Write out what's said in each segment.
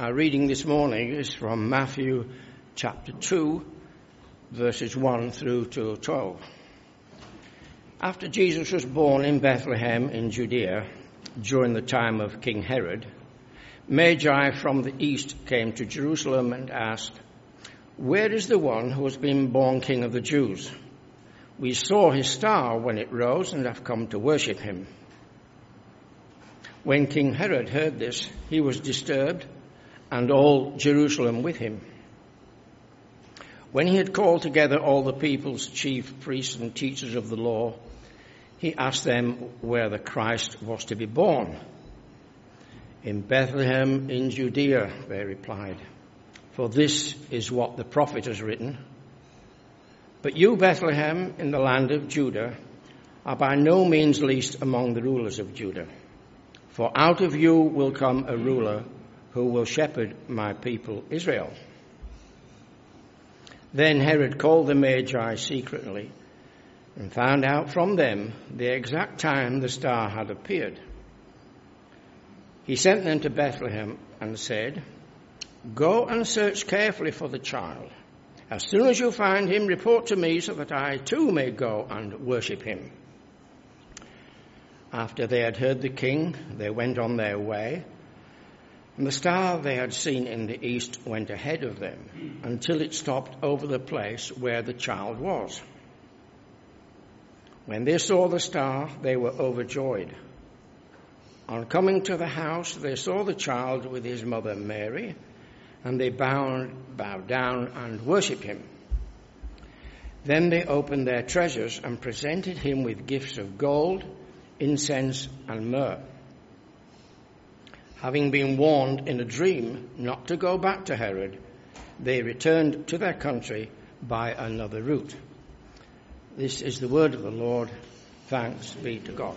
Our reading this morning is from Matthew chapter 2, verses 1 through to 12. After Jesus was born in Bethlehem in Judea during the time of King Herod, Magi from the east came to Jerusalem and asked, Where is the one who has been born King of the Jews? We saw his star when it rose and have come to worship him. When King Herod heard this, he was disturbed and all Jerusalem with him. When he had called together all the people's chief priests and teachers of the law, he asked them where the Christ was to be born. In Bethlehem in Judea, they replied, for this is what the prophet has written. But you, Bethlehem, in the land of Judah, are by no means least among the rulers of Judah. For out of you will come a ruler who will shepherd my people Israel. Then Herod called the Magi secretly and found out from them the exact time the star had appeared. He sent them to Bethlehem and said, Go and search carefully for the child. As soon as you find him, report to me so that I too may go and worship him. After they had heard the king, they went on their way. And the star they had seen in the east went ahead of them until it stopped over the place where the child was. When they saw the star, they were overjoyed. On coming to the house, they saw the child with his mother Mary, and they bowed, bowed down and worshipped him. Then they opened their treasures and presented him with gifts of gold, incense, and myrrh having been warned in a dream not to go back to Herod, they returned to their country by another route. This is the word of the Lord. Thanks be to God.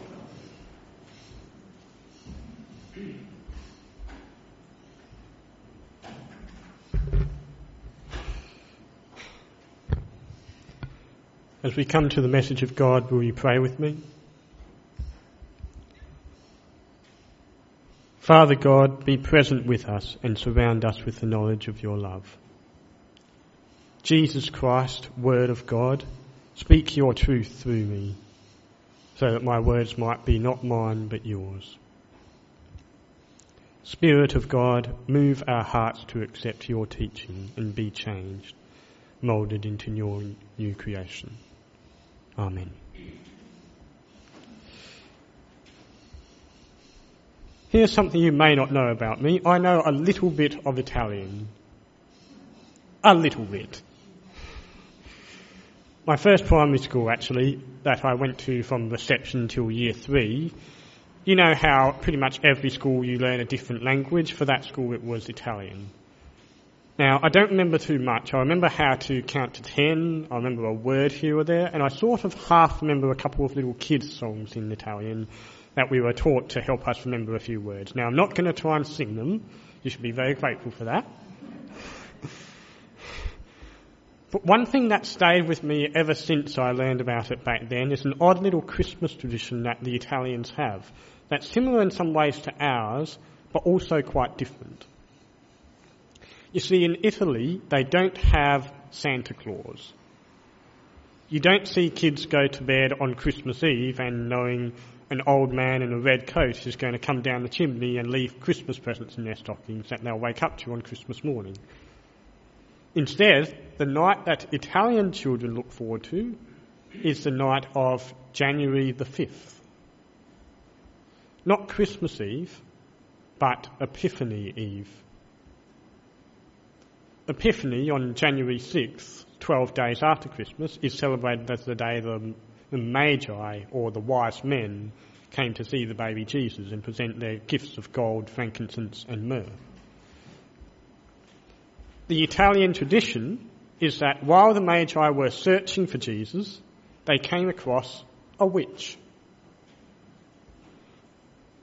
As we come to the message of God, will you pray with me? Father God, be present with us and surround us with the knowledge of your love. Jesus Christ, Word of God, speak your truth through me, so that my words might be not mine but yours. Spirit of God, move our hearts to accept your teaching and be changed, moulded into your new creation. Amen. Here's something you may not know about me. I know a little bit of Italian. A little bit. My first primary school, actually, that I went to from reception till year three, you know how pretty much every school you learn a different language. For that school, it was Italian. Now, I don't remember too much. I remember how to count to ten. I remember a word here or there, and I sort of half remember a couple of little kids' songs in Italian that we were taught to help us remember a few words. Now, I'm not going to try and sing them. You should be very grateful for that. But one thing that stayed with me ever since I learned about it back then is an odd little Christmas tradition that the Italians have that's similar in some ways to ours, but also quite different. You see, in Italy, they don't have Santa Claus. You don't see kids go to bed on Christmas Eve and knowing an old man in a red coat is going to come down the chimney and leave Christmas presents in their stockings that they'll wake up to on Christmas morning. Instead, the night that Italian children look forward to is the night of January the 5th. Not Christmas Eve, but Epiphany Eve. Epiphany on January 6th, 12 days after Christmas, is celebrated as the day the the Magi, or the wise men, came to see the baby Jesus and present their gifts of gold, frankincense, and myrrh. The Italian tradition is that while the Magi were searching for Jesus, they came across a witch.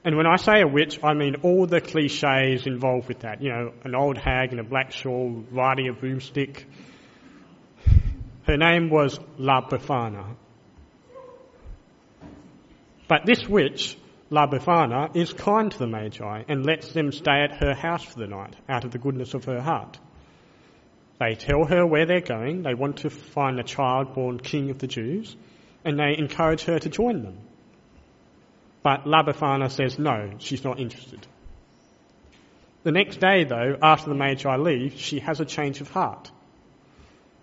And when I say a witch, I mean all the cliches involved with that. You know, an old hag in a black shawl riding a broomstick. Her name was La Befana. But this witch La Befana is kind to the Magi and lets them stay at her house for the night out of the goodness of her heart. They tell her where they're going, they want to find the child born king of the Jews, and they encourage her to join them. But La Befana says no, she's not interested. The next day, though, after the Magi leave, she has a change of heart.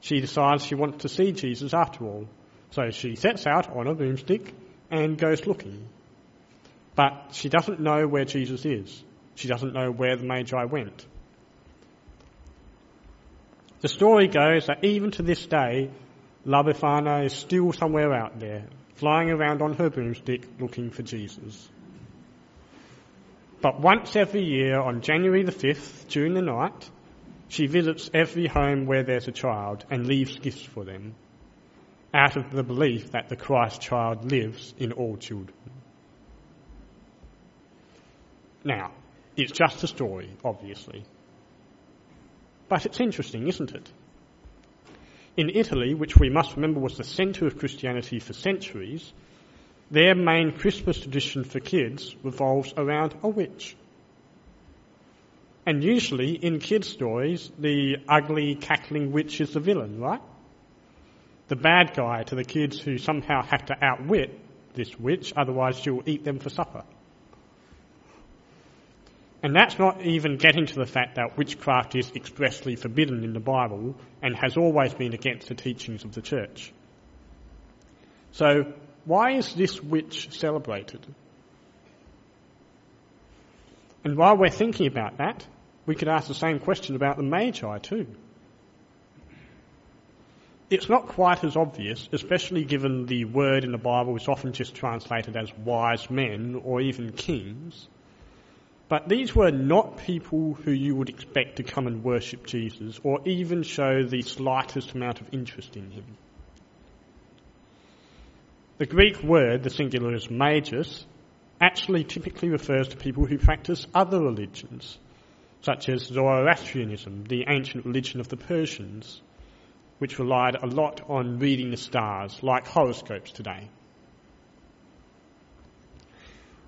She decides she wants to see Jesus after all. So she sets out on a broomstick and goes looking. But she doesn't know where Jesus is. She doesn't know where the Magi went. The story goes that even to this day, La Befana is still somewhere out there, flying around on her broomstick looking for Jesus. But once every year on January the 5th, during the night, she visits every home where there's a child and leaves gifts for them, out of the belief that the Christ child lives in all children. Now, it's just a story, obviously. But it's interesting, isn't it? In Italy, which we must remember was the centre of Christianity for centuries, their main Christmas tradition for kids revolves around a witch. And usually in kids' stories, the ugly, cackling witch is the villain, right? The bad guy to the kids who somehow have to outwit this witch, otherwise she'll eat them for supper. And that's not even getting to the fact that witchcraft is expressly forbidden in the Bible and has always been against the teachings of the church. So why is this witch celebrated? And while we're thinking about that, we could ask the same question about the Magi too. It's not quite as obvious, especially given the word in the Bible is often just translated as wise men or even kings. But these were not people who you would expect to come and worship Jesus or even show the slightest amount of interest in him. The Greek word, the singular is magus, actually typically refers to people who practice other religions, such as Zoroastrianism, the ancient religion of the Persians, which relied a lot on reading the stars, like horoscopes today.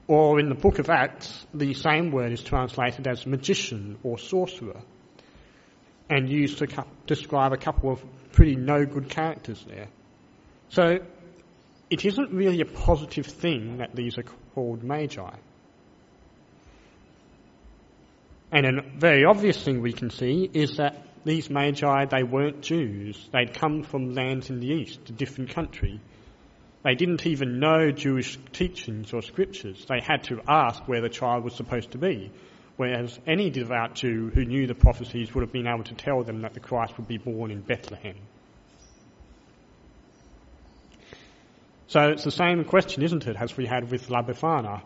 Or in the book of Acts, the same word is translated as magician or sorcerer, and used to describe a couple of pretty no good characters there. So it isn't really a positive thing that these are called magi. And a very obvious thing we can see is that these magi, they weren't Jews. They'd come from lands in the east, a different country. They didn't even know Jewish teachings or scriptures. They had to ask where the child was supposed to be. Whereas any devout Jew who knew the prophecies would have been able to tell them that the Christ would be born in Bethlehem. So it's the same question, isn't it, as we had with La Befana?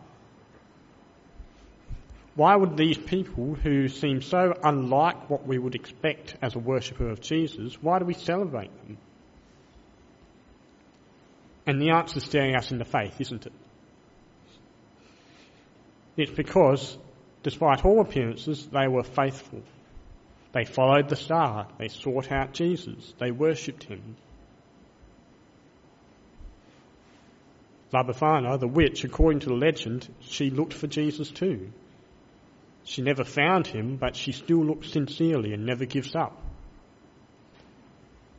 Why would these people who seem so unlike what we would expect as a worshipper of Jesus, why do we celebrate them? And the answer is staring us in the face, isn't it? It's because, despite all appearances, they were faithful. They followed the star. They sought out Jesus. They worshipped him. La Befana, the witch, according to the legend, she looked for Jesus too. She never found him, but she still looks sincerely and never gives up.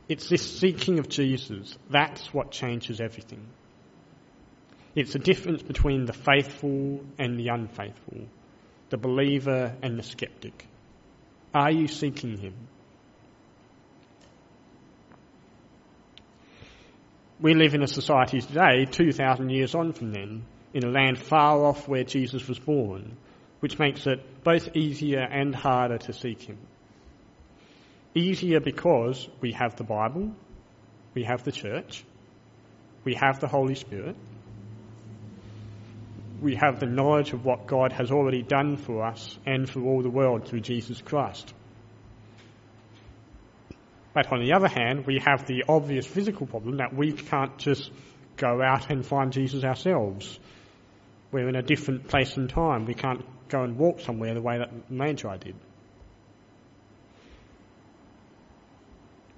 It's this seeking of Jesus, that's what changes everything. It's the difference between the faithful and the unfaithful, the believer and the skeptic. Are you seeking him? We live in a society today, 2,000 years on from then, in a land far off where Jesus was born, which makes it both easier and harder to seek him. Easier because we have the Bible, we have the church, we have the Holy Spirit, we have the knowledge of what God has already done for us and for all the world through Jesus Christ. But on the other hand, we have the obvious physical problem that we can't just go out and find Jesus ourselves. We're in a different place and time. We can't go and walk somewhere the way that Magi did.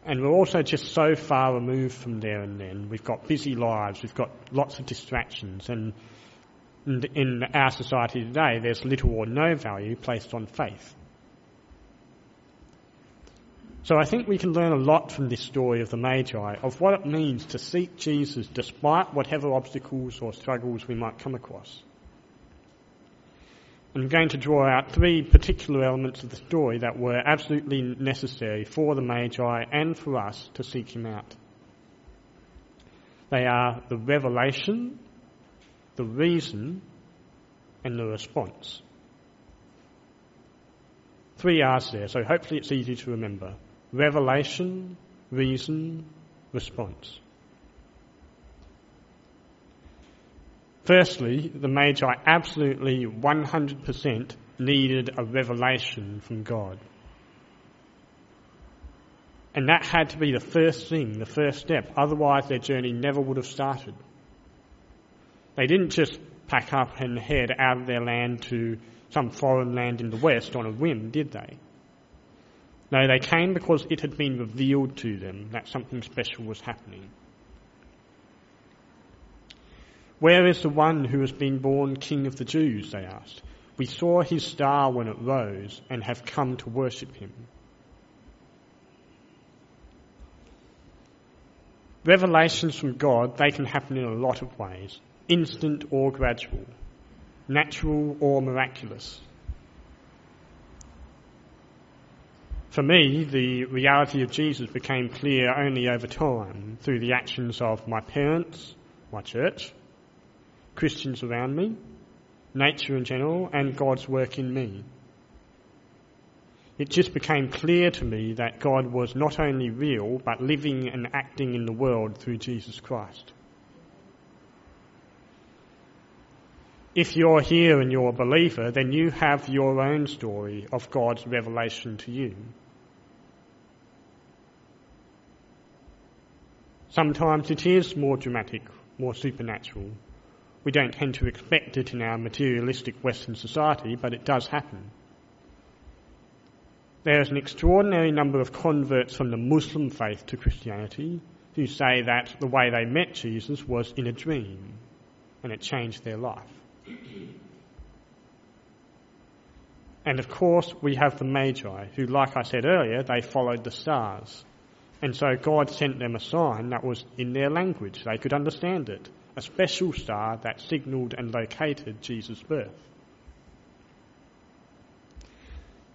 And we're also just so far removed from there and then. We've got busy lives, we've got lots of distractions, and And in our society today, there's little or no value placed on faith. So I think we can learn a lot from this story of the Magi, of what it means to seek Jesus despite whatever obstacles or struggles we might come across. I'm going to draw out three particular elements of the story that were absolutely necessary for the Magi and for us to seek him out. They are the revelation, the reason, and the response. Three R's there, so hopefully it's easy to remember. Revelation, reason, response. Firstly, the Magi absolutely 100% needed a revelation from God. And that had to be the first thing, the first step. Otherwise, their journey never would have started. They didn't just pack up and head out of their land to some foreign land in the west on a whim, did they? No, they came because it had been revealed to them that something special was happening. Where is the one who has been born King of the Jews? They asked. We saw his star when it rose and have come to worship him. Revelations from God, they can happen in a lot of ways instant or gradual, natural or miraculous. For me, the reality of Jesus became clear only over time through the actions of my parents, my church, Christians around me, nature in general, and God's work in me. It just became clear to me that God was not only real, but living and acting in the world through Jesus Christ. If you're here and you're a believer, then you have your own story of God's revelation to you. Sometimes it is more dramatic, more supernatural. We don't tend to expect it in our materialistic Western society, but it does happen. There is an extraordinary number of converts from the Muslim faith to Christianity who say that the way they met Jesus was in a dream and it changed their life. And of course, we have the Magi, who, like I said earlier, they followed the stars. And so God sent them a sign that was in their language. They could understand it a special star that signalled and located Jesus' birth.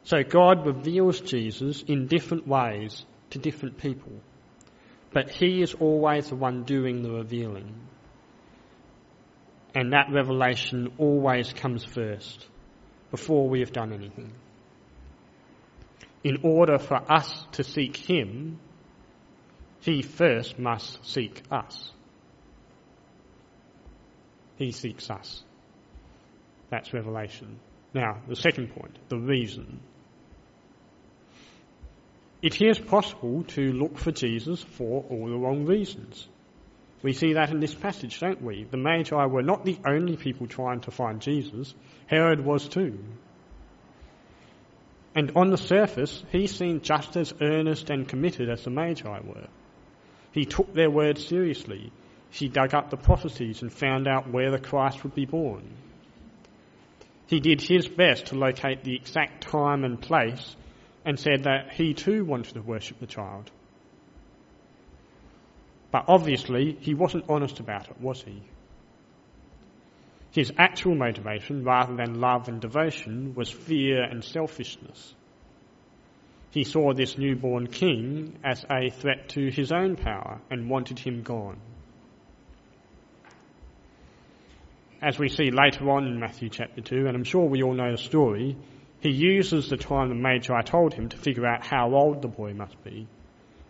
So God reveals Jesus in different ways to different people, but He is always the one doing the revealing. And that revelation always comes first, before we have done anything. In order for us to seek Him, He first must seek us. He seeks us. That's revelation. Now, the second point, the reason. It is possible to look for Jesus for all the wrong reasons. We see that in this passage, don't we? The Magi were not the only people trying to find Jesus. Herod was too. And on the surface, he seemed just as earnest and committed as the Magi were. He took their words seriously he dug up the prophecies and found out where the Christ would be born. He did his best to locate the exact time and place and said that he too wanted to worship the child. But obviously, he wasn't honest about it, was he? His actual motivation, rather than love and devotion, was fear and selfishness. He saw this newborn king as a threat to his own power and wanted him gone. As we see later on in Matthew chapter 2, and I'm sure we all know the story, he uses the time the Magi told him to figure out how old the boy must be.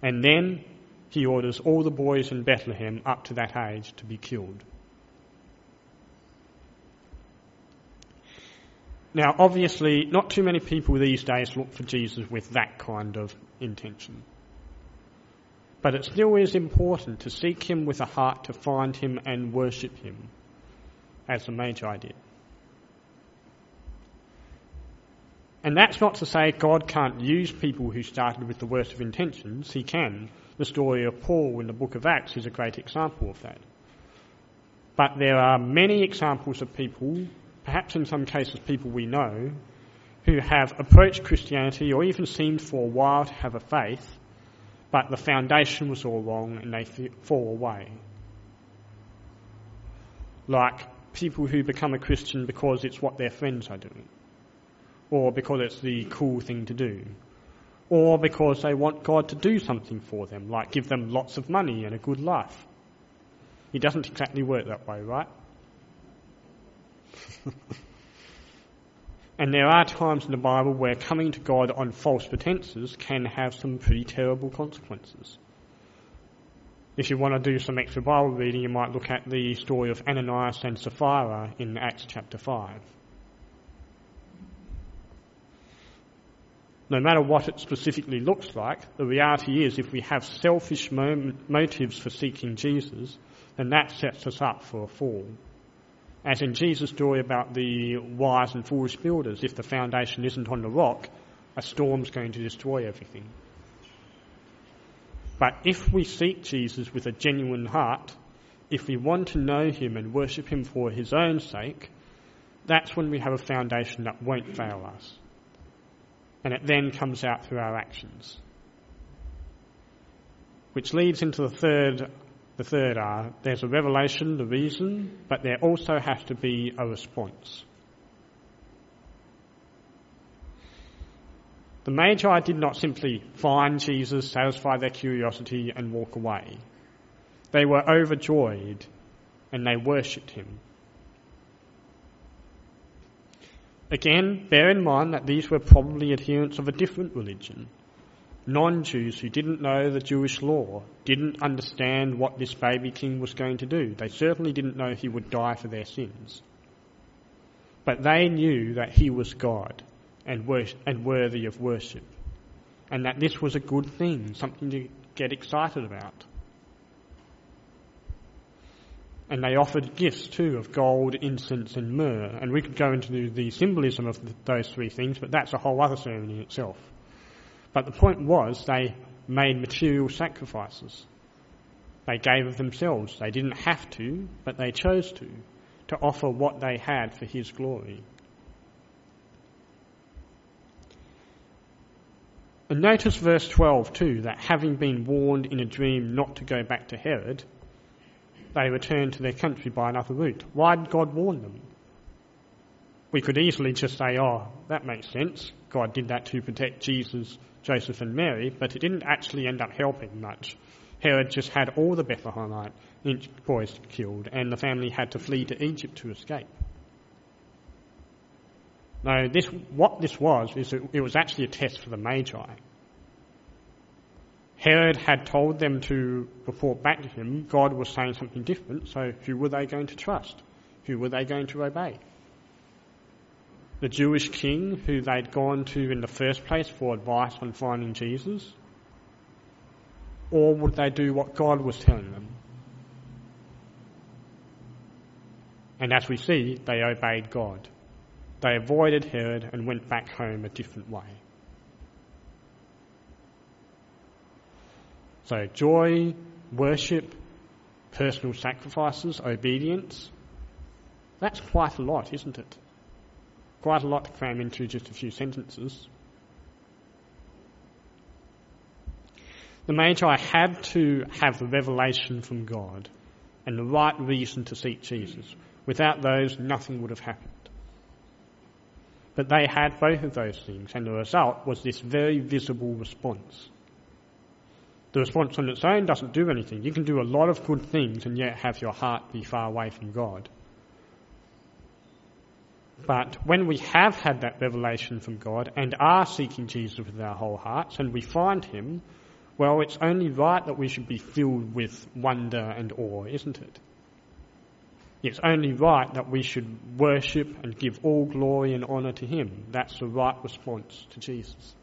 And then he orders all the boys in Bethlehem up to that age to be killed. Now, obviously, not too many people these days look for Jesus with that kind of intention. But it still is important to seek him with a heart to find him and worship him as the Magi did. And that's not to say God can't use people who started with the worst of intentions. He can. The story of Paul in the book of Acts is a great example of that. But there are many examples of people, perhaps in some cases people we know, who have approached Christianity or even seemed for a while to have a faith, but the foundation was all wrong and they fall away. Like people who become a Christian because it's what their friends are doing, or because it's the cool thing to do, or because they want God to do something for them, like give them lots of money and a good life. It doesn't exactly work that way, right? and there are times in the Bible where coming to God on false pretenses can have some pretty terrible consequences. If you want to do some extra Bible reading, you might look at the story of Ananias and Sapphira in Acts chapter 5. No matter what it specifically looks like, the reality is if we have selfish motives for seeking Jesus, then that sets us up for a fall. As in Jesus' story about the wise and foolish builders, if the foundation isn't on the rock, a storm's going to destroy everything. But if we seek Jesus with a genuine heart, if we want to know him and worship him for his own sake, that's when we have a foundation that won't fail us. And it then comes out through our actions. Which leads into the third, the third R. There's a revelation, the reason, but there also has to be a response. The Magi did not simply find Jesus, satisfy their curiosity, and walk away. They were overjoyed and they worshipped him. Again, bear in mind that these were probably adherents of a different religion. Non Jews who didn't know the Jewish law, didn't understand what this baby king was going to do. They certainly didn't know he would die for their sins. But they knew that he was God and, and worthy of worship. And that this was a good thing, something to get excited about. And they offered gifts too of gold, incense, and myrrh. And we could go into the symbolism of those three things, but that's a whole other sermon in itself. But the point was they made material sacrifices. They gave of themselves. They didn't have to, but they chose to, to offer what they had for His glory. And notice verse 12 too, that having been warned in a dream not to go back to Herod, they returned to their country by another route. Why did God warn them? We could easily just say, oh, that makes sense. God did that to protect Jesus, Joseph, and Mary, but it didn't actually end up helping much. Herod just had all the Bethlehemite boys killed, and the family had to flee to Egypt to escape. No, this, what this was, is it, was actually a test for the Magi. Herod had told them to report back to him. God was saying something different, so who were they going to trust? Who were they going to obey? The Jewish king who they'd gone to in the first place for advice on finding Jesus? Or would they do what God was telling them? And as we see, they obeyed God. They avoided Herod and went back home a different way. So, joy, worship, personal sacrifices, obedience that's quite a lot, isn't it? Quite a lot to cram into just a few sentences. The Magi had to have the revelation from God and the right reason to seek Jesus. Without those, nothing would have happened. But they had both of those things, and the result was this very visible response. The response on its own doesn't do anything. You can do a lot of good things and yet have your heart be far away from God. But when we have had that revelation from God and are seeking Jesus with our whole hearts and we find Him, well, it's only right that we should be filled with wonder and awe, isn't it? It's only right that we should worship and give all glory and honour to Him. That's the right response to Jesus.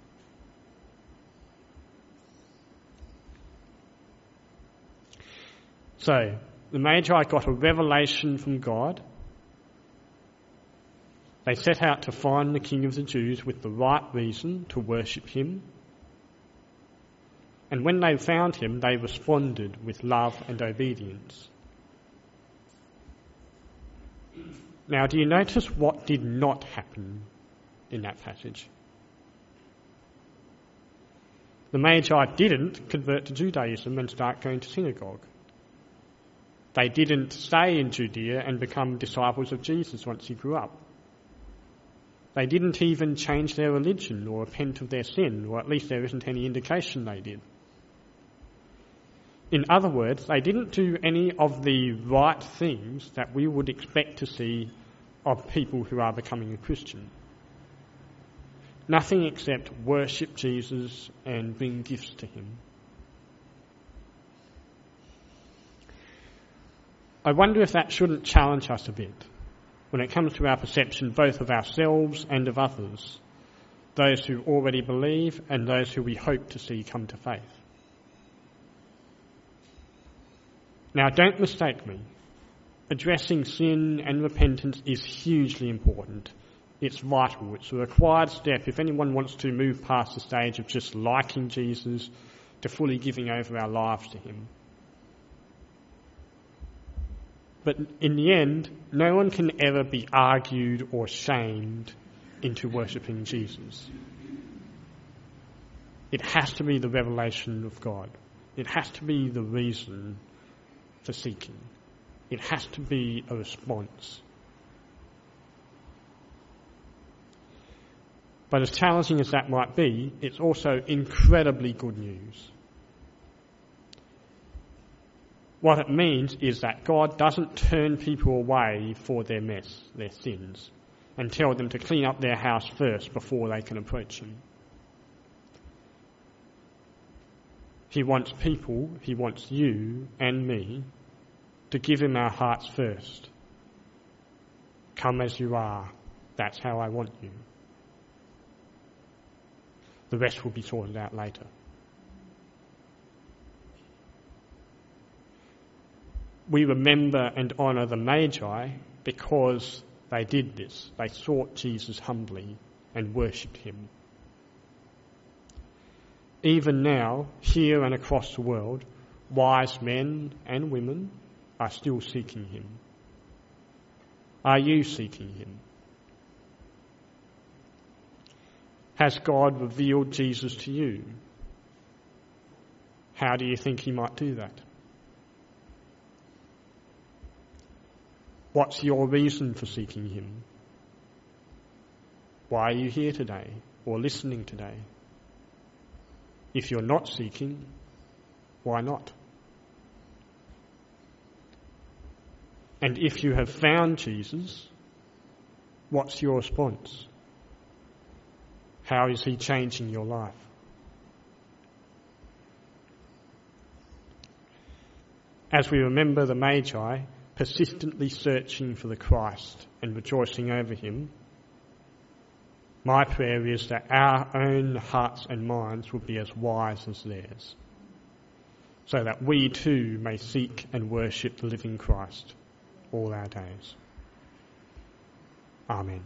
So, the Magi got a revelation from God. They set out to find the King of the Jews with the right reason to worship him. And when they found him, they responded with love and obedience. Now, do you notice what did not happen in that passage? The Magi didn't convert to Judaism and start going to synagogue. They didn't stay in Judea and become disciples of Jesus once he grew up. They didn't even change their religion or repent of their sin, or at least there isn't any indication they did. In other words, they didn't do any of the right things that we would expect to see of people who are becoming a Christian. Nothing except worship Jesus and bring gifts to Him. I wonder if that shouldn't challenge us a bit when it comes to our perception both of ourselves and of others, those who already believe and those who we hope to see come to faith. Now, don't mistake me. Addressing sin and repentance is hugely important. It's vital. It's a required step if anyone wants to move past the stage of just liking Jesus to fully giving over our lives to Him. But in the end, no one can ever be argued or shamed into worshipping Jesus. It has to be the revelation of God. It has to be the reason for seeking. It has to be a response. But as challenging as that might be, it's also incredibly good news. What it means is that God doesn't turn people away for their mess, their sins, and tell them to clean up their house first before they can approach Him. He wants people, He wants you and me to give Him our hearts first. Come as you are. That's how I want you. The rest will be sorted out later. we remember and honour the Magi because they did this. They sought Jesus humbly and worshipped him. Even now, here and across the world, wise men and women are still seeking him. Are you seeking him? Has God revealed Jesus to you? How do you think he might do that? What's your reason for seeking Him? Why are you here today or listening today? If you're not seeking, why not? And if you have found Jesus, what's your response? How is He changing your life? As we remember the Magi, persistently searching for the Christ and rejoicing over him, my prayer is that our own hearts and minds will be as wise as theirs, so that we too may seek and worship the living Christ all our days. Amen.